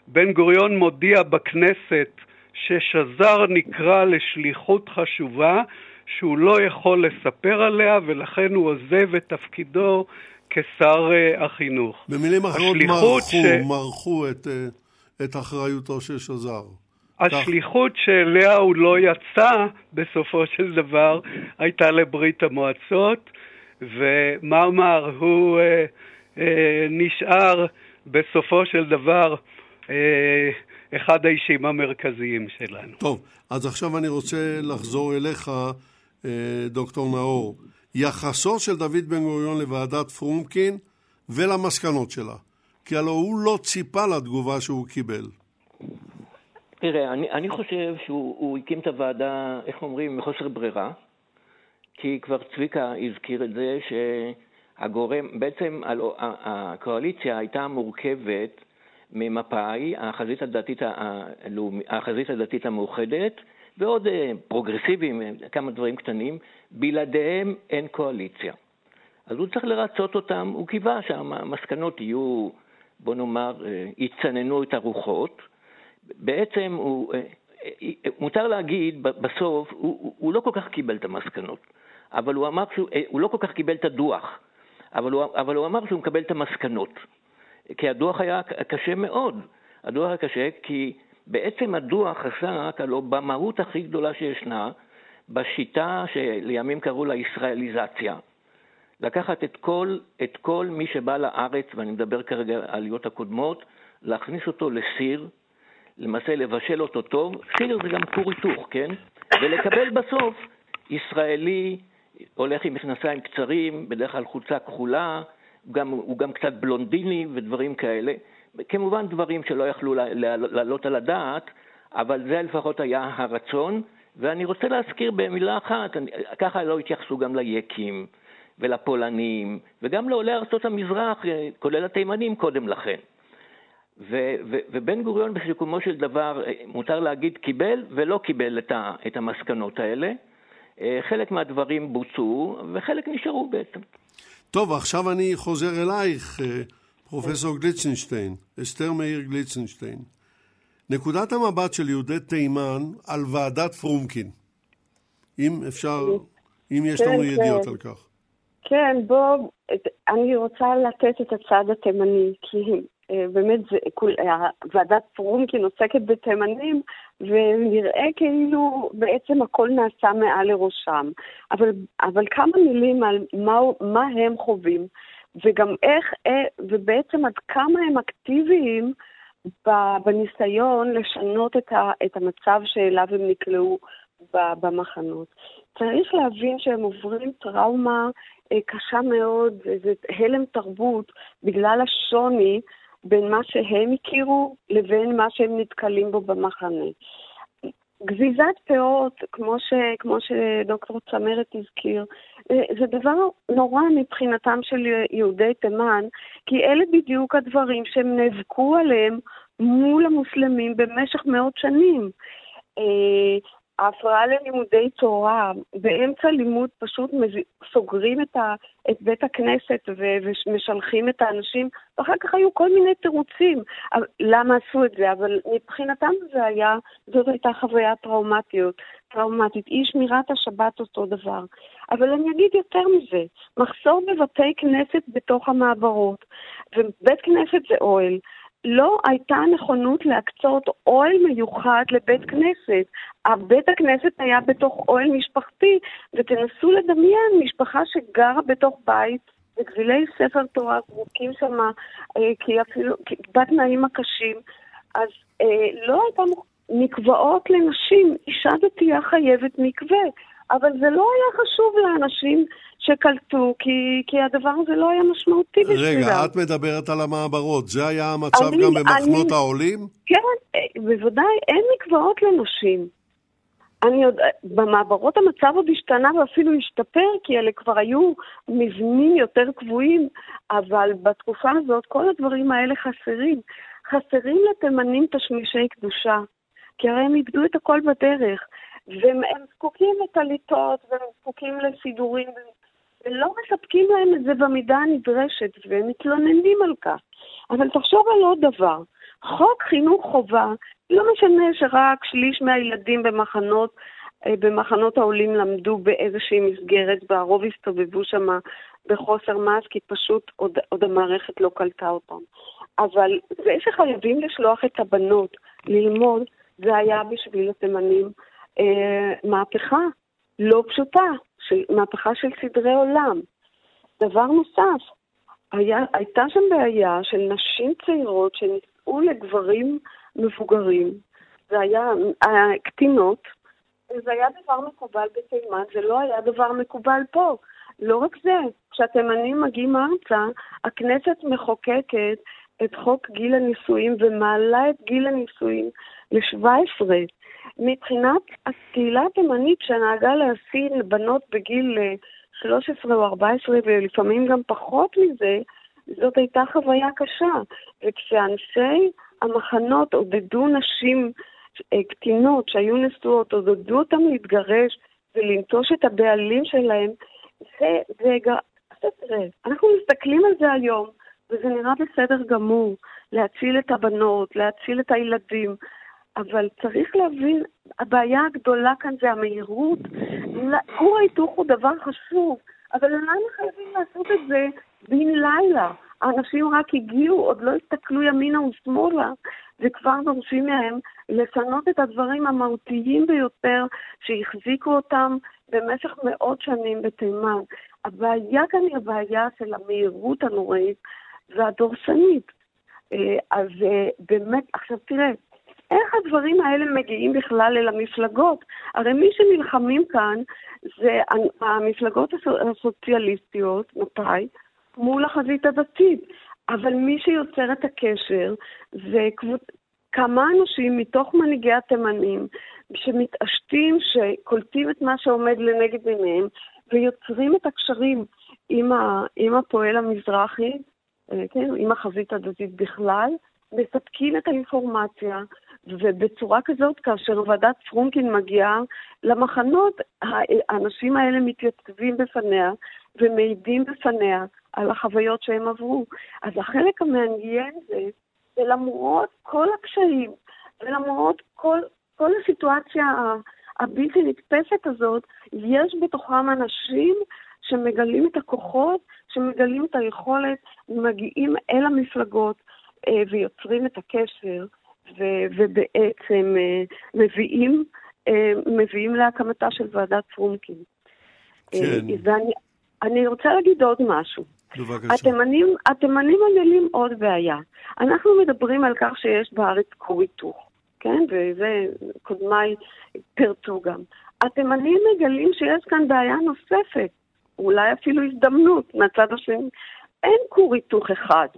בן גוריון מודיע בכנסת ששזר נקרא לשליחות חשובה שהוא לא יכול לספר עליה ולכן הוא עוזב את תפקידו כשר uh, החינוך. במילים אחרות מרחו, ש... מרחו את, uh, את אחריותו של שזר. השליחות שאליה הוא לא יצא בסופו של דבר הייתה לברית המועצות. ומה אמר, הוא אה, אה, נשאר בסופו של דבר אה, אחד האישים המרכזיים שלנו. טוב, אז עכשיו אני רוצה לחזור אליך, אה, דוקטור נאור. יחסו של דוד בן גוריון לוועדת פרומקין ולמסקנות שלה. כי הלוא הוא לא ציפה לתגובה שהוא קיבל. תראה, אני, אני חושב שהוא הקים את הוועדה, איך אומרים, מחוסר ברירה. כי כבר צביקה הזכיר את זה שהגורם, בעצם הקואליציה הייתה מורכבת ממפא"י, החזית הדתית, החזית הדתית המאוחדת, ועוד אה, פרוגרסיביים, כמה דברים קטנים, בלעדיהם אין קואליציה. אז הוא צריך לרצות אותם, הוא קיווה שהמסקנות יהיו, בוא נאמר, אה, יצננו את הרוחות. בעצם הוא, אה, מותר להגיד, בסוף, הוא, הוא לא כל כך קיבל את המסקנות. אבל הוא אמר שהוא אה, לא כל כך קיבל את הדוח, אבל הוא, אבל הוא אמר שהוא מקבל את המסקנות. כי הדוח היה קשה מאוד. הדוח היה קשה כי בעצם הדוח עסק הלוא במהות הכי גדולה שישנה, בשיטה שלימים קראו לה ישראליזציה. לקחת את כל, את כל מי שבא לארץ, ואני מדבר כרגע על העליות הקודמות, להכניס אותו לסיר, למעשה לבשל אותו טוב, סיר זה גם כור היתוך, כן? ולקבל בסוף ישראלי הולך עם מכנסיים קצרים, בדרך כלל חולצה כחולה, גם, הוא גם קצת בלונדיני ודברים כאלה. כמובן דברים שלא יכלו לעלות על הדעת, אבל זה לפחות היה הרצון. ואני רוצה להזכיר במילה אחת, אני, ככה לא התייחסו גם ליקים ולפולנים, וגם לעולי ארצות המזרח, כולל התימנים קודם לכן. ו, ו, ובן גוריון בסיכומו של דבר, מותר להגיד, קיבל ולא קיבל את, ה, את המסקנות האלה. אה, חלק מהדברים בוצעו וחלק נשארו בעצם. טוב, עכשיו אני חוזר אלייך, אה, פרופסור גליצנשטיין, אסתר מאיר גליצנשטיין. נקודת המבט של יהודי תימן על ועדת פרומקין, אם אפשר, אם יש כן, לנו כן. ידיעות על כך. כן, בוא, אני רוצה לתת את הצד התימני, כי אה, באמת זה, אה, ועדת פרומקין עוסקת בתימנים, ונראה כאילו בעצם הכל נעשה מעל לראשם. אבל, אבל כמה מילים על מה, מה הם חווים, וגם איך, אה, ובעצם עד כמה הם אקטיביים בניסיון לשנות את, ה, את המצב שאליו הם נקלעו במחנות. צריך להבין שהם עוברים טראומה קשה מאוד, זה הלם תרבות בגלל השוני בין מה שהם הכירו לבין מה שהם נתקלים בו במחנה. גזיזת פאות, כמו, ש, כמו שדוקטור צמרת הזכיר, אה, זה דבר נורא מבחינתם של יהודי תימן, כי אלה בדיוק הדברים שהם נאבקו עליהם מול המוסלמים במשך מאות שנים. ההפרעה ללימודי תורה, באמצע לימוד פשוט סוגרים את, ה, את בית הכנסת ו, ומשלחים את האנשים, ואחר כך היו כל מיני תירוצים למה עשו את זה, אבל מבחינתם זה היה, זאת הייתה חוויה טראומטיות, טראומטית. אי שמירת השבת אותו דבר. אבל אני אגיד יותר מזה, מחסור בבתי כנסת בתוך המעברות, ובית כנסת זה אוהל. לא הייתה נכונות להקצות אוהל מיוחד לבית כנסת. הבית הכנסת היה בתוך אוהל משפחתי, ותנסו לדמיין משפחה שגרה בתוך בית בגבילי ספר תורה, זרוקים שם, אה, כי אפילו, בתנאים הקשים. אז אה, לא הייתה מקוואות לנשים, אישה דתייה חייבת מקווה. אבל זה לא היה חשוב לאנשים שקלטו, כי, כי הדבר הזה לא היה משמעותי בשבילם. רגע, את מדברת על המעברות, זה היה המצב אני, גם במחנות אני, העולים? כן, אה, בוודאי, אין מקוואות לנשים. אני עוד, במעברות המצב עוד השתנה ואפילו השתפר, כי אלה כבר היו מבנים יותר קבועים, אבל בתקופה הזאת כל הדברים האלה חסרים. חסרים לתימנים תשמישי קדושה, כי הרי הם איבדו את הכל בדרך. והם זקוקים לטליתות, והם זקוקים לסידורים, ולא מספקים להם את זה במידה הנדרשת, והם מתלוננים על כך. אבל תחשוב על עוד דבר, חוק חינוך חובה, לא משנה שרק שליש מהילדים במחנות, אה, במחנות העולים למדו באיזושהי מסגרת, והרוב הסתובבו שם בחוסר מעש, כי פשוט עוד, עוד המערכת לא קלטה אותם. אבל זה שחייבים לשלוח את הבנות ללמוד, זה היה בשביל התימנים אה, מהפכה לא פשוטה, מהפכה של סדרי עולם. דבר נוסף, היה, הייתה שם בעיה של נשים צעירות שנישאו לגברים מבוגרים, זה היה היה קטינות, וזה היה דבר מקובל בתימן, זה לא היה דבר מקובל פה. לא רק זה, כשהתימנים מגיעים ארצה, הכנסת מחוקקת את חוק גיל הנישואים ומעלה את גיל הנישואים ל-17. מבחינת הקהילה התימנית שנהגה להשיא בנות בגיל 13 אה, או 14 ולפעמים גם פחות מזה, זאת הייתה חוויה קשה. וכשאנשי המחנות עודדו נשים אה, קטינות שהיו נשואות, עודדו אותן להתגרש ולנטוש את הבעלים שלהם, זה, תראה, אנחנו מסתכלים על זה היום, וזה נראה בסדר גמור, להציל את הבנות, להציל את הילדים, אבל צריך להבין, הבעיה הגדולה כאן זה המהירות. כור ההיתוך הוא דבר חשוב, אבל למה חייבים לעשות את זה בן לילה? האנשים רק הגיעו, עוד לא הסתכלו ימינה ושמאלה, וכבר דורשים מהם לשנות את הדברים המהותיים ביותר שהחזיקו אותם במשך מאות שנים בתימן. הבעיה כאן היא הבעיה של המהירות הנוראית והדורסנית. אה, אז אה, באמת, עכשיו תראה, איך הדברים האלה מגיעים בכלל אל המפלגות? הרי מי שנלחמים כאן זה המפלגות הסוציאליסטיות, מתי? מול החזית הדתית. אבל מי שיוצר את הקשר זה. כמה אנשים מתוך מנהיגי התימנים שמתעשתים, שקולטים את מה שעומד לנגד עיניהם ויוצרים את הקשרים עם, ה... עם הפועל המזרחי, אה, כן, עם החזית הדתית בכלל, מספקים את האינפורמציה, ובצורה כזאת, כאשר ועדת פרונקין מגיעה למחנות, האנשים האלה מתייצבים בפניה ומעידים בפניה על החוויות שהם עברו. אז החלק המעניין זה, שלמרות כל הקשיים, ולמרות כל, כל הסיטואציה הבלתי נתפסת הזאת, יש בתוכם אנשים שמגלים את הכוחות, שמגלים את היכולת, מגיעים אל המפלגות אה, ויוצרים את הקשר. ו- ובעצם אה, מביאים, אה, מביאים להקמתה של ועדת פרומקין. כן. אה, ואני אני רוצה להגיד עוד משהו. בבקשה. התימנים, התימנים מגלים עוד בעיה. אנחנו מדברים על כך שיש בארץ כור היתוך, כן? וזה קודמיי פירטו גם. התימנים מגלים שיש כאן בעיה נוספת, אולי אפילו הזדמנות מהצד השני. אין כור היתוך אחד.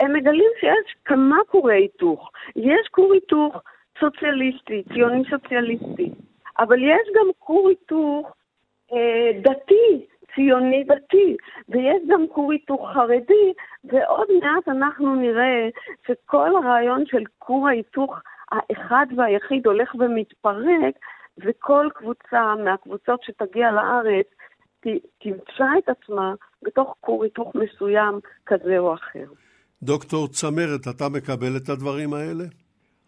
הם מגלים שיש כמה כורי היתוך. יש כור היתוך סוציאליסטי, ציוני סוציאליסטי, אבל יש גם כור היתוך אה, דתי, ציוני דתי, ויש גם כור היתוך חרדי, ועוד מעט אנחנו נראה שכל הרעיון של כור ההיתוך האחד והיחיד הולך ומתפרק, וכל קבוצה מהקבוצות שתגיע לארץ תמצא את עצמה בתוך כור היתוך מסוים כזה או אחר. דוקטור צמרת, אתה מקבל את הדברים האלה?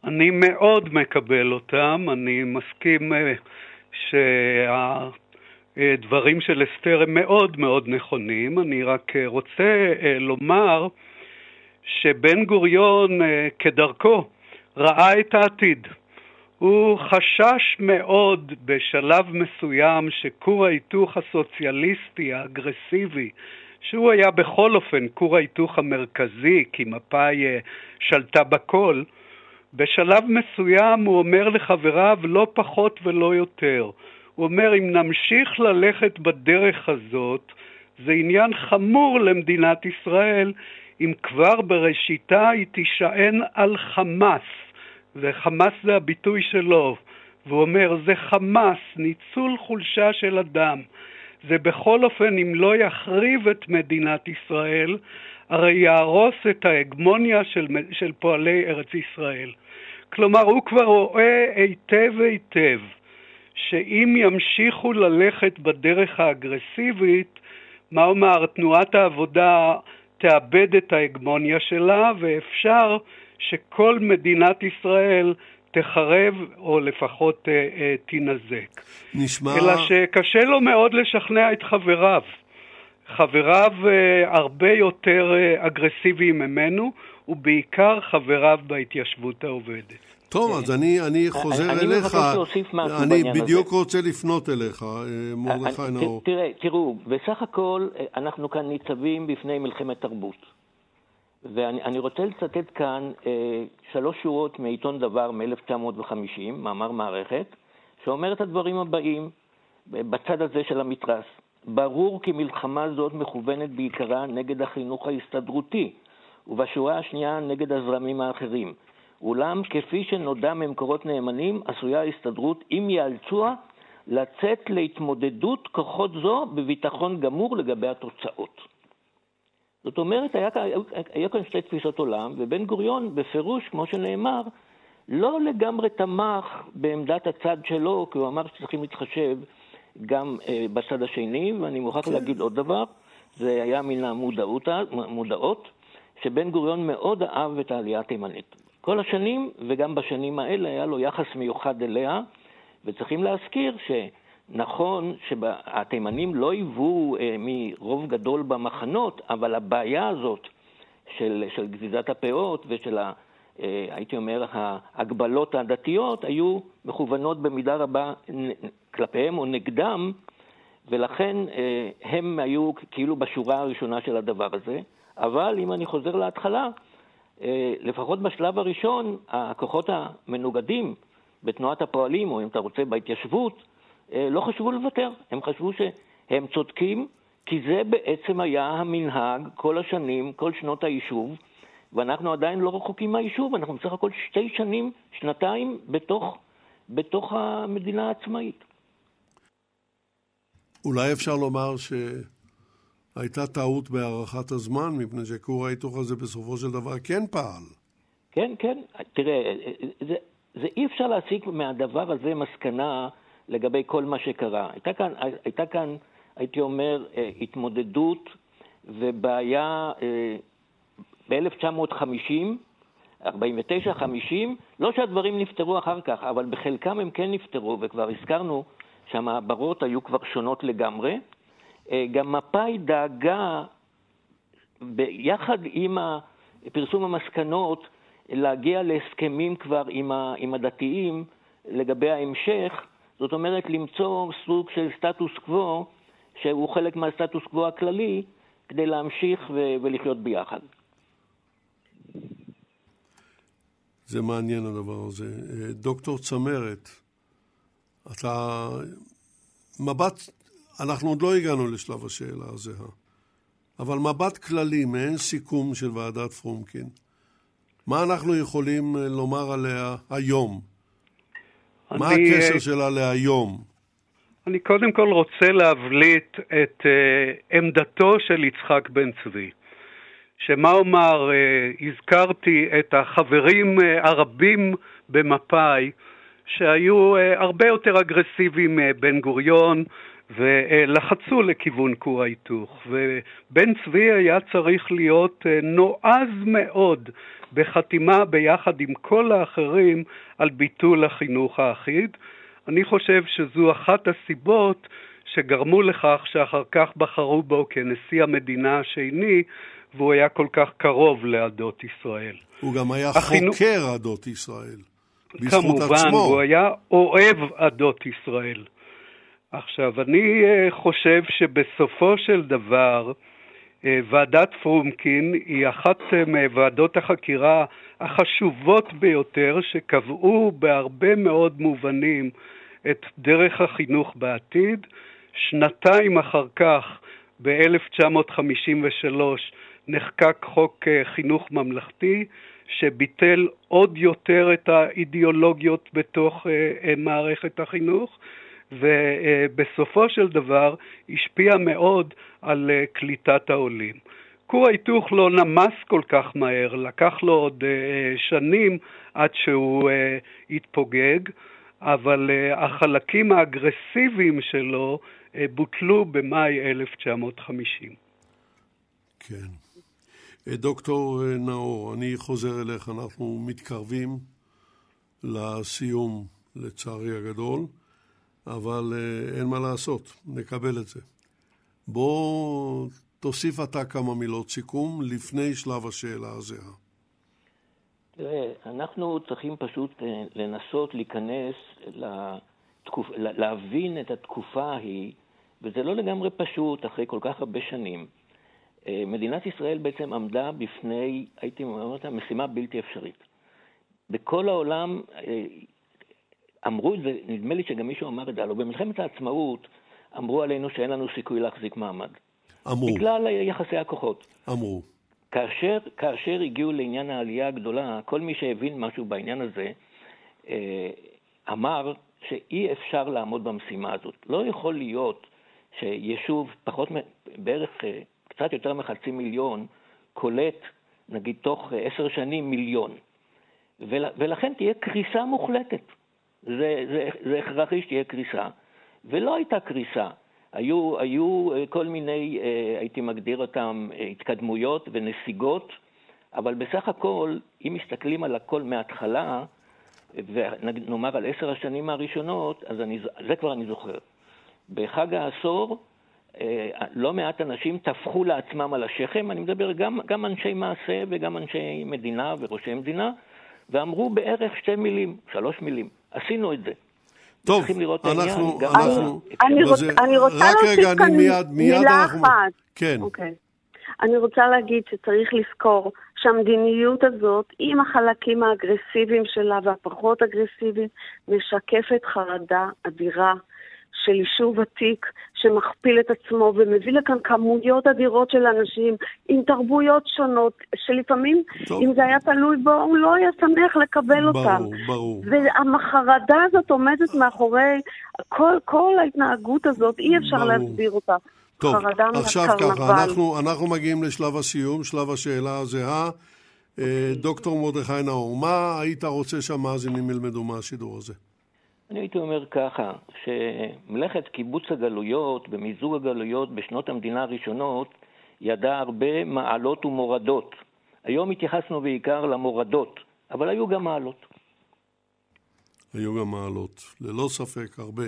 אני מאוד מקבל אותם, אני מסכים אה, שהדברים של אסתר הם מאוד מאוד נכונים, אני רק אה, רוצה אה, לומר שבן גוריון כדרכו ראה את העתיד. הוא חשש מאוד בשלב מסוים שכור ההיתוך הסוציאליסטי האגרסיבי, שהוא היה בכל אופן כור ההיתוך המרכזי, כי מפא"י אה, שלטה בכל, בשלב מסוים הוא אומר לחבריו לא פחות ולא יותר. הוא אומר, אם נמשיך ללכת בדרך הזאת, זה עניין חמור למדינת ישראל, אם כבר בראשיתה היא תישען על חמאס. וחמאס זה הביטוי שלו, והוא אומר, זה חמאס, ניצול חולשה של אדם. זה בכל אופן, אם לא יחריב את מדינת ישראל, הרי יהרוס את ההגמוניה של, של פועלי ארץ ישראל. כלומר, הוא כבר רואה היטב היטב שאם ימשיכו ללכת בדרך האגרסיבית, מה אומר, תנועת העבודה תאבד את ההגמוניה שלה, ואפשר שכל מדינת ישראל תחרב או לפחות אה, אה, תינזק. נשמע... אלא שקשה לו מאוד לשכנע את חבריו. חבריו אה, הרבה יותר אה, אגרסיביים ממנו, ובעיקר חבריו בהתיישבות העובדת. טוב, אז אני, אני חוזר אני אליך. מבקש להוסיף משהו אני בעניין הזה. בדיוק רוצה לפנות אליך, מרדכי אני- נאור. תראה, תראו, בסך הכל אנחנו כאן ניצבים בפני מלחמת תרבות. ואני אני רוצה לצטט כאן אה, שלוש שורות מעיתון דבר מ-1950, מאמר מערכת, שאומר את הדברים הבאים בצד הזה של המתרס. ברור כי מלחמה זאת מכוונת בעיקרה נגד החינוך ההסתדרותי, ובשורה השנייה נגד הזרמים האחרים. אולם כפי שנודע ממקורות נאמנים, עשויה ההסתדרות, אם יאלצוה, לצאת להתמודדות כוחות זו בביטחון גמור לגבי התוצאות. זאת אומרת, היה, היה כאן שתי תפיסות עולם, ובן גוריון בפירוש, כמו שנאמר, לא לגמרי תמך בעמדת הצד שלו, כי הוא אמר שצריכים להתחשב גם אה, בצד השני, ואני מוכרח להגיד עוד דבר, זה היה מן המודעות, שבן גוריון מאוד אהב את העלייה התימנית. כל השנים, וגם בשנים האלה, היה לו יחס מיוחד אליה, וצריכים להזכיר שנכון שהתימנים לא היוו אה, מרוב גדול במחנות, אבל הבעיה הזאת של, של גזיזת הפאות ושל, ה, אה, הייתי אומר, ההגבלות הדתיות היו מכוונות במידה רבה כלפיהם או נגדם, ולכן אה, הם היו כאילו בשורה הראשונה של הדבר הזה. אבל אם אני חוזר להתחלה, לפחות בשלב הראשון, הכוחות המנוגדים בתנועת הפועלים, או אם אתה רוצה בהתיישבות, לא חשבו לוותר. הם חשבו שהם צודקים, כי זה בעצם היה המנהג כל השנים, כל שנות היישוב, ואנחנו עדיין לא רחוקים מהיישוב, אנחנו בסך הכל שתי שנים, שנתיים, בתוך, בתוך המדינה העצמאית. אולי אפשר לומר שהייתה טעות בהארכת הזמן, מפני שכור ההיתוך הזה בסופו של דבר כן פעל. כן, כן. תראה, זה, זה אי אפשר להסיק מהדבר הזה מסקנה לגבי כל מה שקרה. הייתה כאן, הייתה כאן הייתי אומר, אה, התמודדות ובעיה אה, ב-1950, 49-50, לא שהדברים נפתרו אחר כך, אבל בחלקם הם כן נפתרו, וכבר הזכרנו שהמעברות היו כבר שונות לגמרי. אה, גם מפא"י דאגה, ביחד עם פרסום המסקנות, להגיע להסכמים כבר עם, הדתיים לגבי ההמשך, זאת אומרת למצוא סוג של סטטוס קוו שהוא חלק מהסטטוס קוו הכללי כדי להמשיך ו- ולחיות ביחד. זה מעניין הדבר הזה. דוקטור צמרת, אתה... מבט, אנחנו עוד לא הגענו לשלב השאלה הזהה. אבל מבט כללי, מעין סיכום של ועדת פרומקין. מה אנחנו יכולים אה, לומר עליה היום? אני, מה הקשר אה, שלה להיום? אני קודם כל רוצה להבליט את uh, עמדתו של יצחק בן צבי. שמה אומר, uh, הזכרתי את החברים uh, הרבים במפא"י שהיו uh, הרבה יותר אגרסיביים מבן גוריון ולחצו לכיוון כור ההיתוך. ובן צבי היה צריך להיות uh, נועז מאוד בחתימה ביחד עם כל האחרים על ביטול החינוך האחיד. אני חושב שזו אחת הסיבות שגרמו לכך שאחר כך בחרו בו כנשיא המדינה השני, והוא היה כל כך קרוב לעדות ישראל. הוא גם היה החינו... חוקר עדות ישראל, בזכות כמובן, עצמו. כמובן, הוא היה אוהב עדות ישראל. עכשיו, אני אה, חושב שבסופו של דבר, ועדת פרומקין היא אחת אה, מוועדות החקירה החשובות ביותר שקבעו בהרבה מאוד מובנים את דרך החינוך בעתיד. שנתיים אחר כך, ב-1953, נחקק חוק אה, חינוך ממלכתי, שביטל עוד יותר את האידיאולוגיות בתוך מערכת החינוך, ובסופו של דבר השפיע מאוד על אה, קליטת העולים. כור ההיתוך לא נמס כל כך מהר, לקח לו עוד אה, שנים עד שהוא אה, התפוגג, אבל החלקים האגרסיביים שלו בוטלו במאי 1950. כן. דוקטור נאור, אני חוזר אליך, אנחנו מתקרבים לסיום, לצערי הגדול. אבל אה, אין מה לעשות, נקבל את זה. בוא תוסיף אתה כמה מילות סיכום לפני שלב השאלה הזהה. תראה, אנחנו צריכים פשוט אה, לנסות להיכנס, לתקופ... להבין את התקופה ההיא, וזה לא לגמרי פשוט אחרי כל כך הרבה שנים. אה, מדינת ישראל בעצם עמדה בפני, הייתי אומר משימה בלתי אפשרית. בכל העולם אמרו את זה, נדמה לי שגם מישהו אמר את זה, הלוא במלחמת העצמאות אמרו עלינו שאין לנו סיכוי להחזיק מעמד. אמרו. בגלל יחסי הכוחות. אמרו. כאשר, כאשר הגיעו לעניין העלייה הגדולה, כל מי שהבין משהו בעניין הזה אה, אמר שאי אפשר לעמוד במשימה הזאת. לא יכול להיות שיישוב פחות, בערך אה, קצת יותר מחצי מיליון, קולט, נגיד תוך אה, עשר שנים, מיליון. ולכן תהיה קריסה מוחלטת. זה, זה, זה הכרחי שתהיה קריסה. ולא הייתה קריסה. היו, היו אה, כל מיני, אה, הייתי מגדיר אותם, אה, התקדמויות ונסיגות, אבל בסך הכל, אם מסתכלים על הכל מההתחלה, ונאמר על עשר השנים הראשונות, אז אני, זה כבר אני זוכר. בחג העשור, לא מעט אנשים טפחו לעצמם על השכם, אני מדבר גם, גם אנשי מעשה וגם אנשי מדינה וראשי מדינה, ואמרו בערך שתי מילים, שלוש מילים. עשינו את זה. טוב, אנחנו, אנחנו, אני, רוצה, אני רוצה להוסיף כאן מיד, מיד מילה אנחנו... אחת. כן. אוקיי. אני רוצה להגיד שצריך לזכור שהמדיניות הזאת, עם החלקים האגרסיביים שלה והפחות אגרסיביים, משקפת חרדה אדירה של יישוב עתיק שמכפיל את עצמו ומביא לכאן כמויות אדירות של אנשים עם תרבויות שונות, שלפעמים, טוב. אם זה היה תלוי בו, הוא לא היה שמח לקבל ברור, אותם. ברור, ברור. והחרדה הזאת עומדת מאחורי כל, כל ההתנהגות הזאת, אי אפשר ברור. להסביר אותה. טוב, עכשיו ככה, אנחנו, אנחנו מגיעים לשלב הסיום, שלב השאלה הזהה. אה, דוקטור מרדכי נאור, מה היית רוצה שהמאזינים ילמדו מהשידור הזה? אני הייתי אומר ככה, שמלאכת קיבוץ הגלויות ומיזוג הגלויות בשנות המדינה הראשונות ידעה הרבה מעלות ומורדות. היום התייחסנו בעיקר למורדות, אבל היו גם מעלות. היו גם מעלות, ללא ספק הרבה.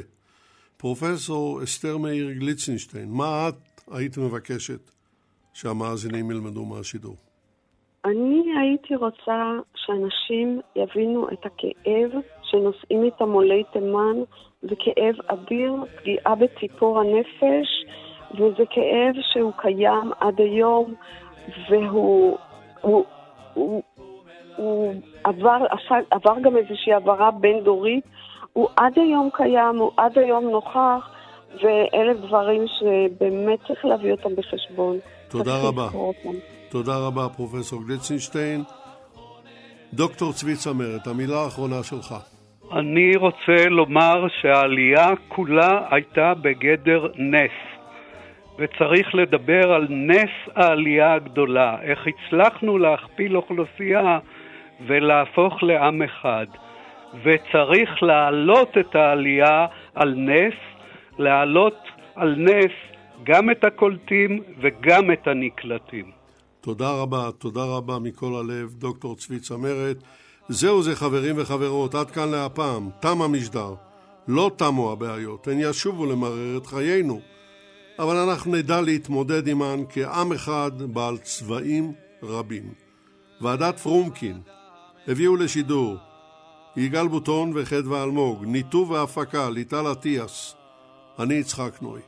פרופסור אסתר מאיר גליצנשטיין, מה את היית מבקשת שהמאזינים ילמדו מהשידור? אני הייתי רוצה שאנשים יבינו את הכאב שנושאים איתם עולי תימן. זה כאב אדיר, פגיעה בציפור הנפש, וזה כאב שהוא קיים עד היום, והוא הוא, הוא, הוא עבר, עבר גם איזושהי עברה בין-דורית. הוא עד היום קיים, הוא עד היום נוכח, ואלה דברים שבאמת צריך להביא אותם בחשבון. תודה רבה. תודה רבה, פרופסור גלצינשטיין. דוקטור צבי צמרת, המילה האחרונה שלך. אני רוצה לומר שהעלייה כולה הייתה בגדר נס, וצריך לדבר על נס העלייה הגדולה, איך הצלחנו להכפיל אוכלוסייה ולהפוך לעם אחד. וצריך להעלות את העלייה על נס, להעלות על נס גם את הקולטים וגם את הנקלטים. תודה רבה, תודה רבה מכל הלב, דוקטור צבי צמרת. זהו זה חברים וחברות, עד כאן להפעם, תם המשדר. לא תמו הבעיות, הן ישובו למרר את חיינו. אבל אנחנו נדע להתמודד עמן כעם אחד בעל צבעים רבים. ועדת פרומקין הביאו לשידור יגאל בוטון וחדווה אלמוג, ניתוב והפקה ליטל אטיאס, אני יצחק נוי.